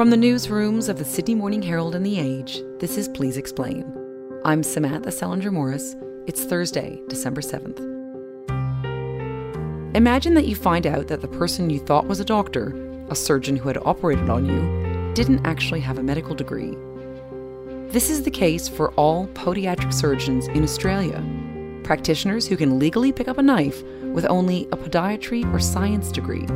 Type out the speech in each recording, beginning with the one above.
From the newsrooms of the Sydney Morning Herald and The Age, this is Please Explain. I'm Samantha Selinger Morris. It's Thursday, December 7th. Imagine that you find out that the person you thought was a doctor, a surgeon who had operated on you, didn't actually have a medical degree. This is the case for all podiatric surgeons in Australia, practitioners who can legally pick up a knife with only a podiatry or science degree.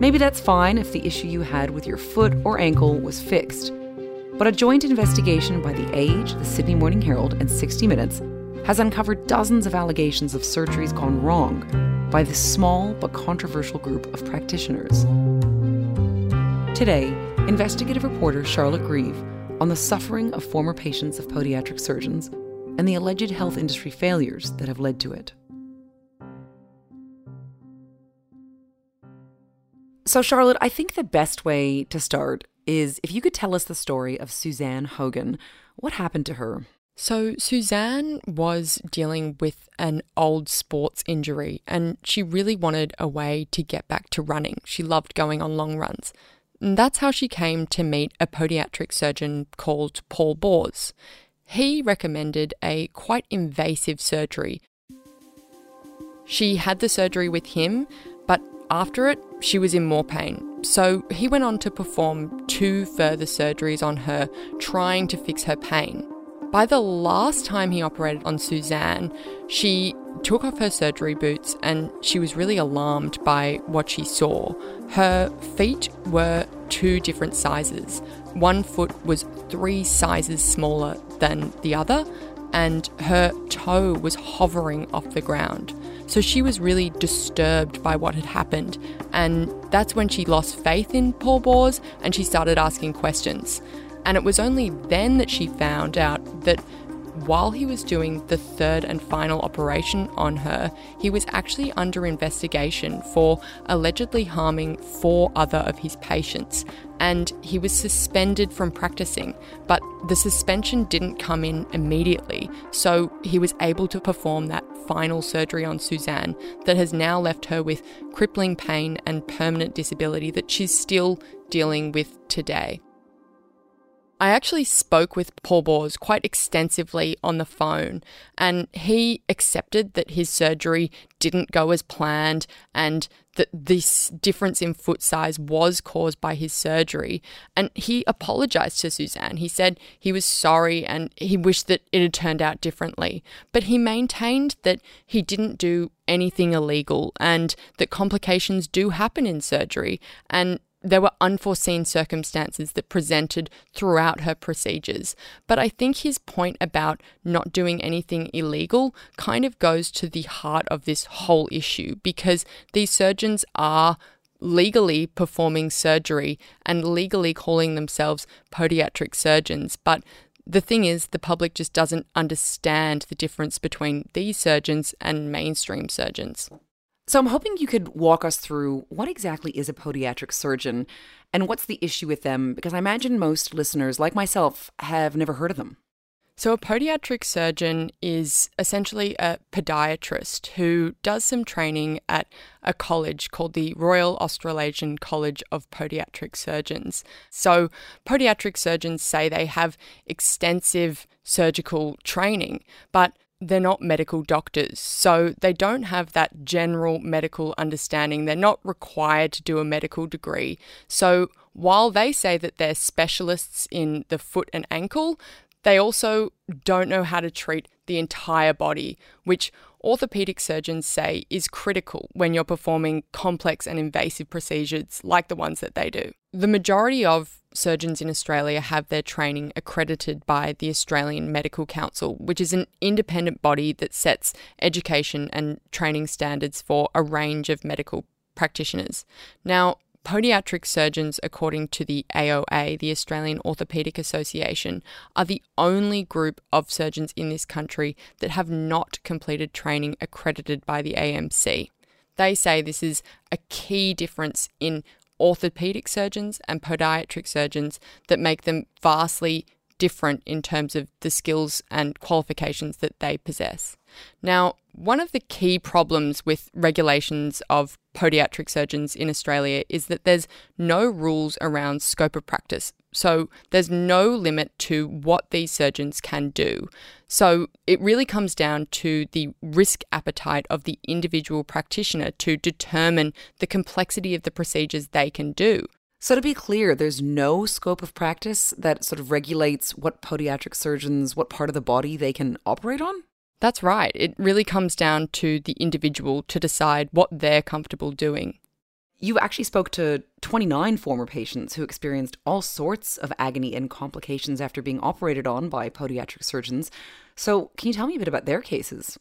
Maybe that's fine if the issue you had with your foot or ankle was fixed. But a joint investigation by The Age, the Sydney Morning Herald, and 60 Minutes has uncovered dozens of allegations of surgeries gone wrong by this small but controversial group of practitioners. Today, investigative reporter Charlotte Grieve on the suffering of former patients of podiatric surgeons and the alleged health industry failures that have led to it. So, Charlotte, I think the best way to start is if you could tell us the story of Suzanne Hogan. What happened to her? So, Suzanne was dealing with an old sports injury and she really wanted a way to get back to running. She loved going on long runs. And that's how she came to meet a podiatric surgeon called Paul Bors. He recommended a quite invasive surgery. She had the surgery with him, but after it, she was in more pain. So he went on to perform two further surgeries on her, trying to fix her pain. By the last time he operated on Suzanne, she took off her surgery boots and she was really alarmed by what she saw. Her feet were two different sizes. One foot was three sizes smaller than the other, and her toe was hovering off the ground. So she was really disturbed by what had happened, and that's when she lost faith in Paul Bors and she started asking questions. And it was only then that she found out that while he was doing the third and final operation on her, he was actually under investigation for allegedly harming four other of his patients. And he was suspended from practicing, but the suspension didn't come in immediately, so he was able to perform that final surgery on Suzanne that has now left her with crippling pain and permanent disability that she's still dealing with today. I actually spoke with Paul Bors quite extensively on the phone, and he accepted that his surgery didn't go as planned and that this difference in foot size was caused by his surgery. And he apologized to Suzanne. He said he was sorry and he wished that it had turned out differently. But he maintained that he didn't do anything illegal and that complications do happen in surgery. And there were unforeseen circumstances that presented throughout her procedures. But I think his point about not doing anything illegal kind of goes to the heart of this whole issue because these surgeons are legally performing surgery and legally calling themselves podiatric surgeons. But the thing is, the public just doesn't understand the difference between these surgeons and mainstream surgeons. So I'm hoping you could walk us through what exactly is a podiatric surgeon and what's the issue with them, because I imagine most listeners, like myself, have never heard of them. So, a podiatric surgeon is essentially a podiatrist who does some training at a college called the Royal Australasian College of Podiatric Surgeons. So, podiatric surgeons say they have extensive surgical training, but they're not medical doctors, so they don't have that general medical understanding. They're not required to do a medical degree. So while they say that they're specialists in the foot and ankle, they also don't know how to treat the entire body, which orthopedic surgeons say is critical when you're performing complex and invasive procedures like the ones that they do. The majority of surgeons in Australia have their training accredited by the Australian Medical Council, which is an independent body that sets education and training standards for a range of medical practitioners. Now, Podiatric surgeons, according to the AOA, the Australian Orthopaedic Association, are the only group of surgeons in this country that have not completed training accredited by the AMC. They say this is a key difference in orthopedic surgeons and podiatric surgeons that make them vastly different in terms of the skills and qualifications that they possess. Now, one of the key problems with regulations of podiatric surgeons in Australia is that there's no rules around scope of practice. So there's no limit to what these surgeons can do. So it really comes down to the risk appetite of the individual practitioner to determine the complexity of the procedures they can do. So, to be clear, there's no scope of practice that sort of regulates what podiatric surgeons, what part of the body they can operate on? That's right. It really comes down to the individual to decide what they're comfortable doing. You actually spoke to 29 former patients who experienced all sorts of agony and complications after being operated on by podiatric surgeons. So, can you tell me a bit about their cases?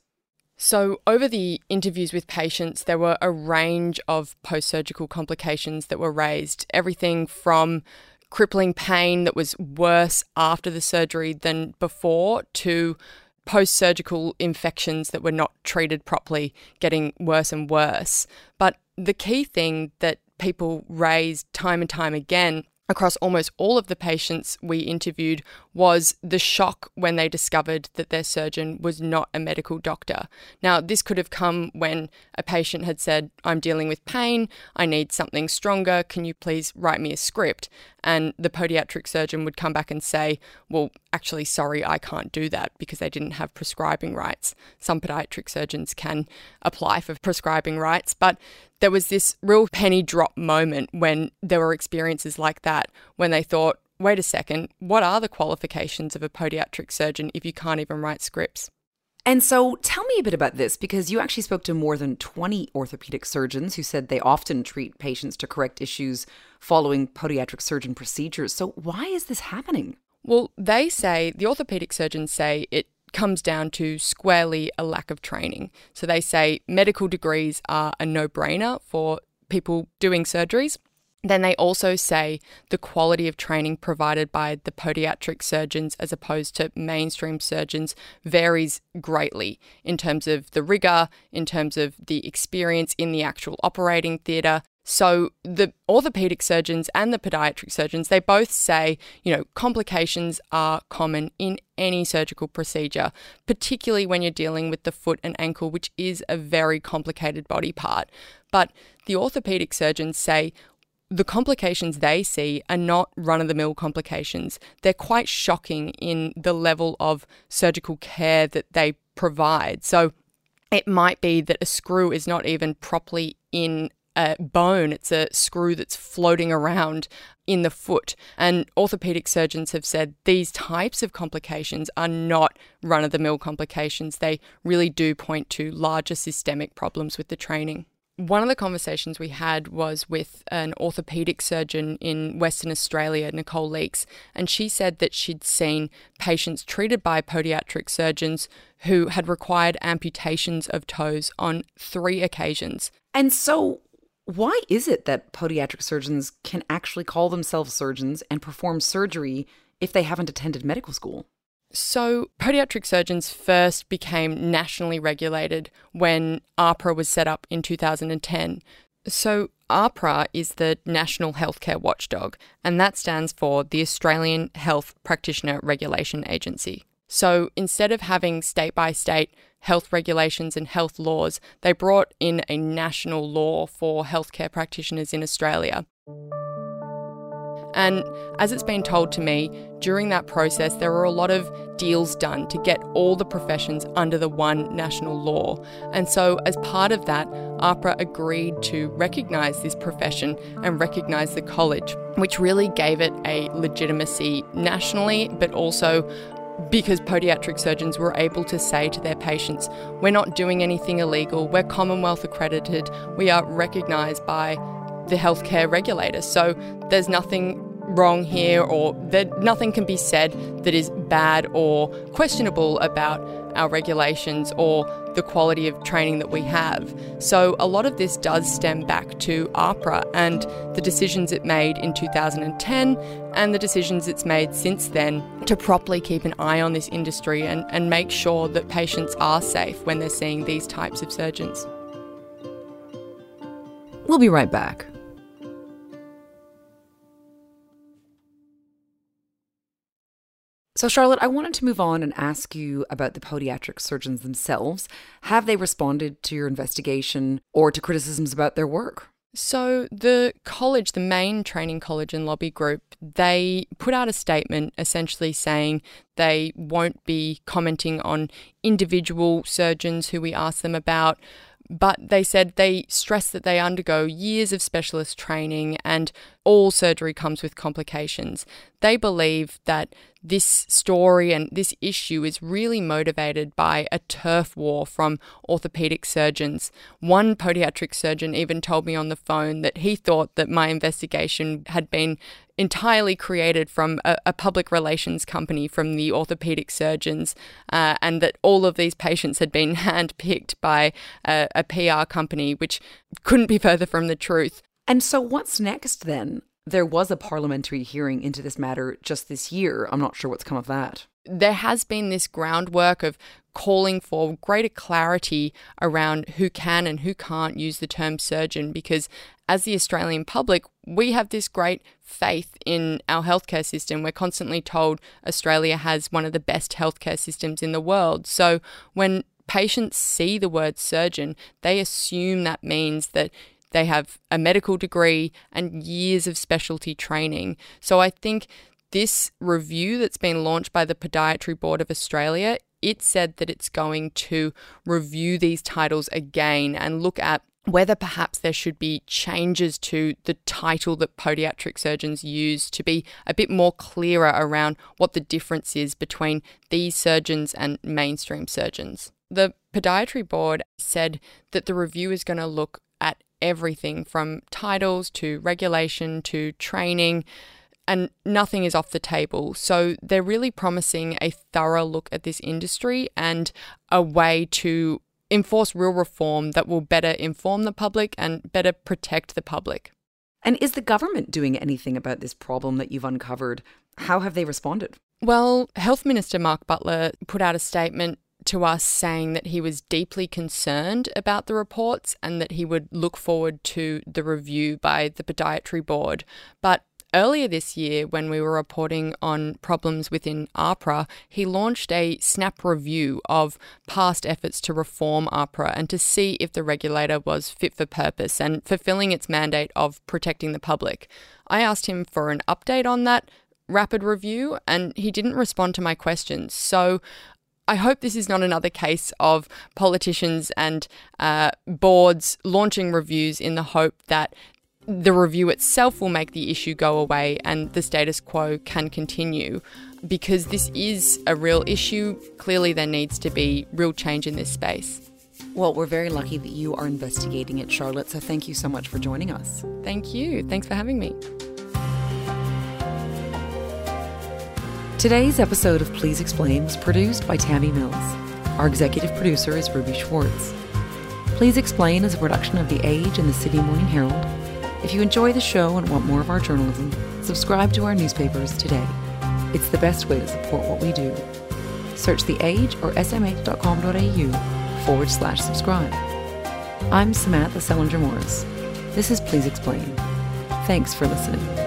So, over the interviews with patients, there were a range of post surgical complications that were raised. Everything from crippling pain that was worse after the surgery than before to post surgical infections that were not treated properly getting worse and worse. But the key thing that people raised time and time again across almost all of the patients we interviewed was the shock when they discovered that their surgeon was not a medical doctor. Now, this could have come when a patient had said, I'm dealing with pain, I need something stronger, can you please write me a script? And the podiatric surgeon would come back and say, Well, actually, sorry, I can't do that because they didn't have prescribing rights. Some podiatric surgeons can apply for prescribing rights, but there was this real penny drop moment when there were experiences like that when they thought, wait a second, what are the qualifications of a podiatric surgeon if you can't even write scripts? And so tell me a bit about this because you actually spoke to more than 20 orthopedic surgeons who said they often treat patients to correct issues following podiatric surgeon procedures. So why is this happening? Well, they say, the orthopedic surgeons say it comes down to squarely a lack of training. So they say medical degrees are a no brainer for people doing surgeries. Then they also say the quality of training provided by the podiatric surgeons as opposed to mainstream surgeons varies greatly in terms of the rigor, in terms of the experience in the actual operating theatre. So the orthopedic surgeons and the podiatric surgeons, they both say, you know, complications are common in any surgical procedure, particularly when you're dealing with the foot and ankle, which is a very complicated body part. But the orthopedic surgeons say the complications they see are not run of the mill complications. They're quite shocking in the level of surgical care that they provide. So it might be that a screw is not even properly in a bone, it's a screw that's floating around in the foot. And orthopedic surgeons have said these types of complications are not run of the mill complications. They really do point to larger systemic problems with the training. One of the conversations we had was with an orthopedic surgeon in Western Australia, Nicole Leakes, and she said that she'd seen patients treated by podiatric surgeons who had required amputations of toes on three occasions. And so, why is it that podiatric surgeons can actually call themselves surgeons and perform surgery if they haven't attended medical school? So, podiatric surgeons first became nationally regulated when AHPRA was set up in 2010. So, AHPRA is the National Healthcare Watchdog, and that stands for the Australian Health Practitioner Regulation Agency. So, instead of having state by state health regulations and health laws, they brought in a national law for healthcare practitioners in Australia. And as it's been told to me, during that process, there were a lot of deals done to get all the professions under the one national law. And so, as part of that, AHPRA agreed to recognise this profession and recognise the college, which really gave it a legitimacy nationally, but also because podiatric surgeons were able to say to their patients, We're not doing anything illegal, we're Commonwealth accredited, we are recognised by the healthcare regulator. So there's nothing wrong here or that nothing can be said that is bad or questionable about our regulations or the quality of training that we have. So a lot of this does stem back to AHPRA and the decisions it made in 2010 and the decisions it's made since then to properly keep an eye on this industry and, and make sure that patients are safe when they're seeing these types of surgeons. We'll be right back. So, Charlotte, I wanted to move on and ask you about the podiatric surgeons themselves. Have they responded to your investigation or to criticisms about their work? So, the college, the main training college and lobby group, they put out a statement essentially saying they won't be commenting on individual surgeons who we asked them about but they said they stress that they undergo years of specialist training and all surgery comes with complications. They believe that this story and this issue is really motivated by a turf war from orthopedic surgeons. One podiatric surgeon even told me on the phone that he thought that my investigation had been entirely created from a, a public relations company from the orthopedic surgeons, uh, and that all of these patients had been handpicked by a, a PR company, which couldn't be further from the truth. And so, what's next then? There was a parliamentary hearing into this matter just this year. I'm not sure what's come of that. There has been this groundwork of calling for greater clarity around who can and who can't use the term surgeon because, as the Australian public, we have this great faith in our healthcare system. We're constantly told Australia has one of the best healthcare systems in the world. So when patients see the word surgeon, they assume that means that they have a medical degree and years of specialty training. So I think this review that's been launched by the Podiatry Board of Australia, it said that it's going to review these titles again and look at whether perhaps there should be changes to the title that podiatric surgeons use to be a bit more clearer around what the difference is between these surgeons and mainstream surgeons. The podiatry board said that the review is going to look everything from titles to regulation to training, and nothing is off the table. So they're really promising a thorough look at this industry and a way to enforce real reform that will better inform the public and better protect the public. And is the government doing anything about this problem that you've uncovered? How have they responded? Well, Health Minister Mark Butler put out a statement to us saying that he was deeply concerned about the reports and that he would look forward to the review by the podiatry board. But Earlier this year, when we were reporting on problems within AHPRA, he launched a snap review of past efforts to reform AHPRA and to see if the regulator was fit for purpose and fulfilling its mandate of protecting the public. I asked him for an update on that rapid review, and he didn't respond to my questions. So I hope this is not another case of politicians and uh, boards launching reviews in the hope that the review itself will make the issue go away and the status quo can continue. Because this is a real issue, clearly there needs to be real change in this space. Well, we're very lucky that you are investigating it, Charlotte, so thank you so much for joining us. Thank you. Thanks for having me. Today's episode of Please Explain was produced by Tammy Mills. Our executive producer is Ruby Schwartz. Please Explain is a production of The Age and the Sydney Morning Herald. If you enjoy the show and want more of our journalism, subscribe to our newspapers today. It's the best way to support what we do. Search The Age or smh.com.au forward slash subscribe. I'm Samantha Selinger Morris. This is Please Explain. Thanks for listening.